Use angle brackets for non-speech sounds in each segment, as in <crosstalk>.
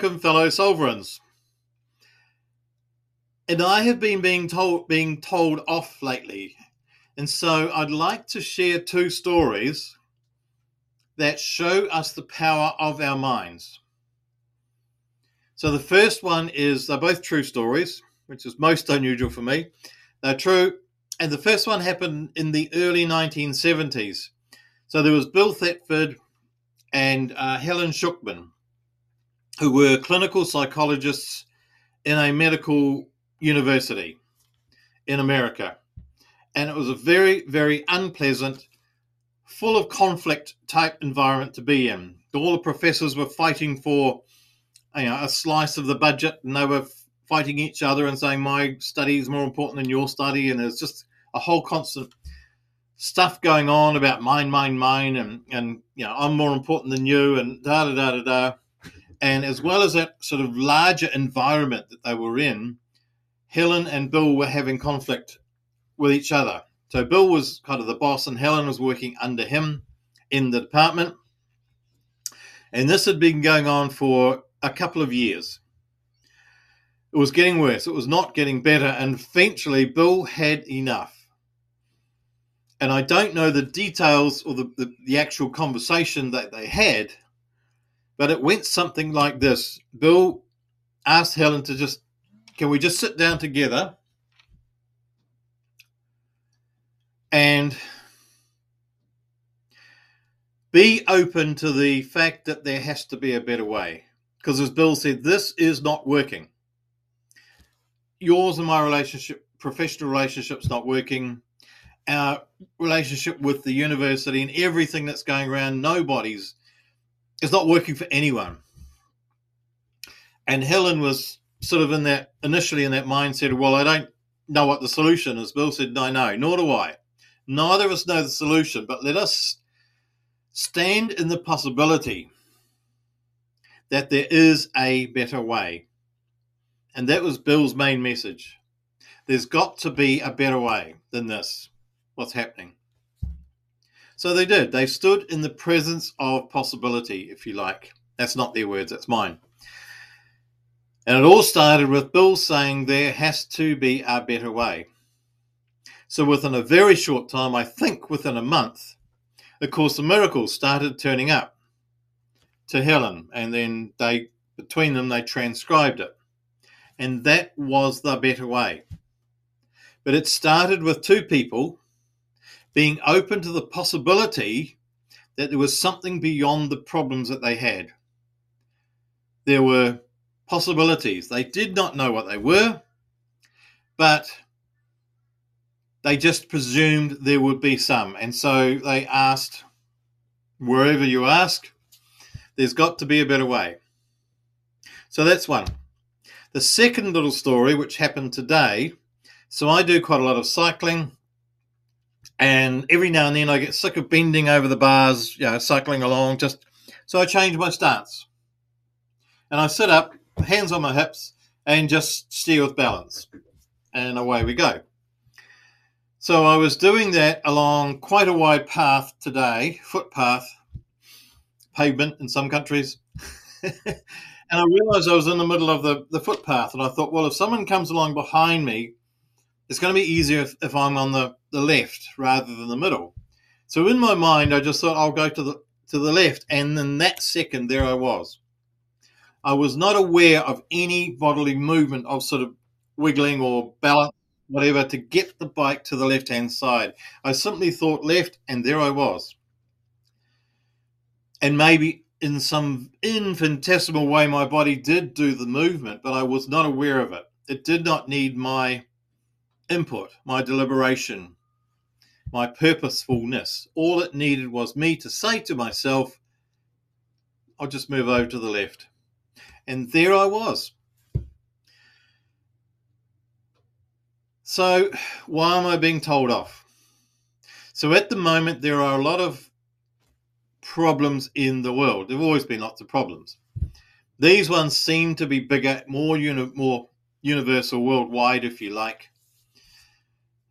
welcome, fellow sovereigns. And I have been being told being told off lately, and so I'd like to share two stories that show us the power of our minds. So the first one is they're both true stories, which is most unusual for me. They're true, and the first one happened in the early 1970s. So there was Bill Thetford and uh, Helen Schucman, who were clinical psychologists in a medical university in America. And it was a very, very unpleasant, full of conflict type environment to be in. All the professors were fighting for you know, a slice of the budget, and they were fighting each other and saying, My study is more important than your study. And there's just a whole constant stuff going on about mine, mine, mine, and and you know I'm more important than you, and da da da da da. And as well as that sort of larger environment that they were in, Helen and Bill were having conflict with each other. So Bill was kind of the boss, and Helen was working under him in the department. And this had been going on for a couple of years. It was getting worse. It was not getting better. And eventually, Bill had enough and I don't know the details or the, the, the, actual conversation that they had, but it went something like this. Bill asked Helen to just, can we just sit down together and be open to the fact that there has to be a better way? Because as Bill said, this is not working. Yours and my relationship, professional relationship's not working our relationship with the university and everything that's going around, nobody's it's not working for anyone. And Helen was sort of in that initially in that mindset of, well, I don't know what the solution is. Bill said, No, no, nor do I. Neither of us know the solution, but let us stand in the possibility that there is a better way. And that was Bill's main message. There's got to be a better way than this what's happening. So they did. They stood in the presence of possibility, if you like. That's not their words, that's mine. And it all started with Bill saying there has to be a better way. So within a very short time, I think within a month, the Course of Miracles started turning up to Helen, and then they between them they transcribed it. And that was the better way. But it started with two people being open to the possibility that there was something beyond the problems that they had. There were possibilities. They did not know what they were, but they just presumed there would be some. And so they asked, wherever you ask, there's got to be a better way. So that's one. The second little story, which happened today, so I do quite a lot of cycling and every now and then I get sick of bending over the bars, you know, cycling along. Just so I change my stance, and I sit up, hands on my hips, and just steer with balance, and away we go. So I was doing that along quite a wide path today, footpath, pavement in some countries. <laughs> and I realized I was in the middle of the, the footpath, and I thought, well, if someone comes along behind me, it's going to be easier if, if I'm on the, the left rather than the middle. So in my mind, I just thought I'll go to the to the left, and in that second, there I was. I was not aware of any bodily movement of sort of wiggling or balance, whatever, to get the bike to the left hand side. I simply thought left, and there I was. And maybe in some infinitesimal way, my body did do the movement, but I was not aware of it. It did not need my input, my deliberation, my purposefulness. All it needed was me to say to myself, I'll just move over to the left. And there I was. So, why am I being told off? So, at the moment, there are a lot of problems in the world. There have always been lots of problems. These ones seem to be bigger, more, uni- more universal, worldwide, if you like.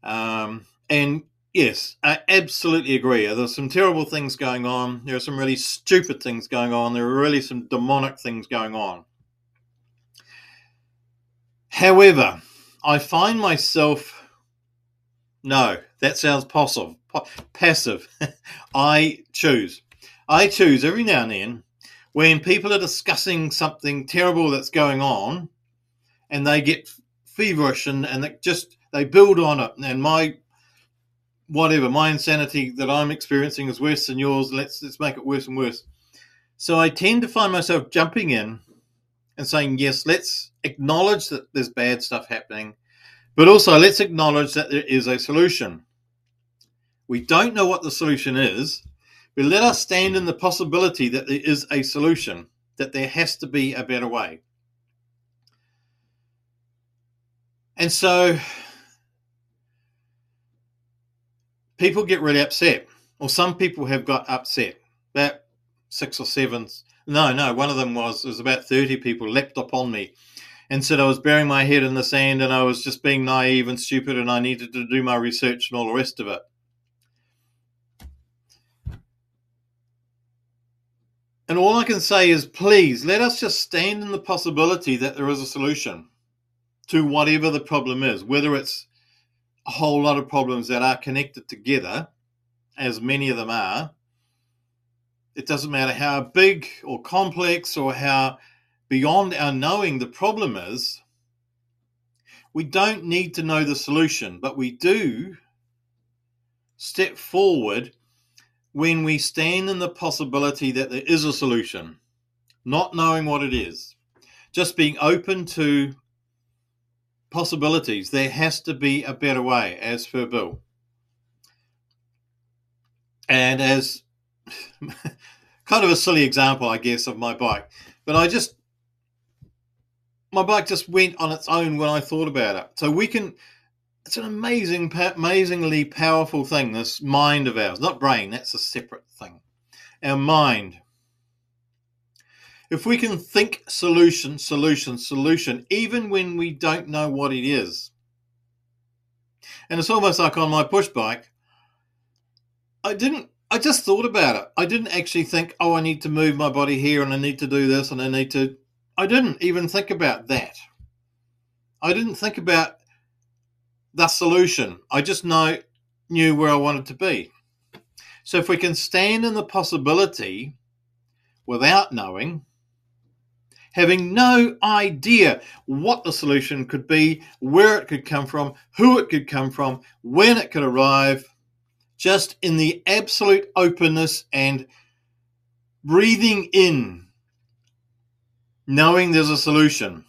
Um, and yes, I absolutely agree. There's some terrible things going on. There are some really stupid things going on. There are really some demonic things going on. However, I find myself, no, that sounds passive. Passive. <laughs> I choose. I choose every now and then when people are discussing something terrible that's going on and they get feverish and, and they just they build on it and my whatever my insanity that i'm experiencing is worse than yours. Let's let's make it worse and worse. So i tend to find myself jumping in and saying yes let's acknowledge that there's bad stuff happening but also let's acknowledge that there is a solution. We don't know what the solution is but let us stand in the possibility that there is a solution that there has to be a better way. And so people get really upset, or some people have got upset. About six or seven, no, no, one of them was, it was about 30 people leapt upon me and said I was burying my head in the sand and I was just being naive and stupid and I needed to do my research and all the rest of it. And all I can say is, please let us just stand in the possibility that there is a solution to whatever the problem is, whether it's a whole lot of problems that are connected together, as many of them are. It doesn't matter how big or complex or how beyond our knowing the problem is. We don't need to know the solution, but we do step forward when we stand in the possibility that there is a solution, not knowing what it is, just being open to possibilities. There has to be a better way, as per Bill. And as <laughs> kind of a silly example, I guess, of my bike, but I just, my bike just went on its own when I thought about it. So we can, it's an amazing, amazingly powerful thing, this mind of ours, not brain, that's a separate thing. Our mind if we can think solution, solution, solution, even when we don't know what it is. And it's almost like on my push bike, I didn't, I just thought about it. I didn't actually think, oh, I need to move my body here and I need to do this and I need to. I didn't even think about that. I didn't think about the solution. I just know, knew where I wanted to be. So if we can stand in the possibility without knowing, having no idea what the solution could be, where it could come from, who it could come from, when it could arrive, just in the absolute openness and breathing in, knowing there's a solution.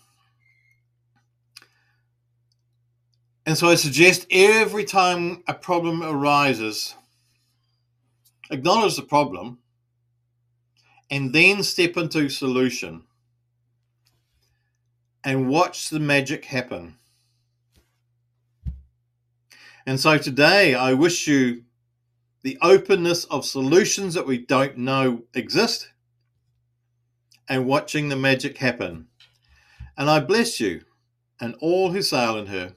And so I suggest every time a problem arises, acknowledge the problem and then step into solution and watch the magic happen. And so today, I wish you the openness of solutions that we don't know exist and watching the magic happen. And I bless you and all who sail in her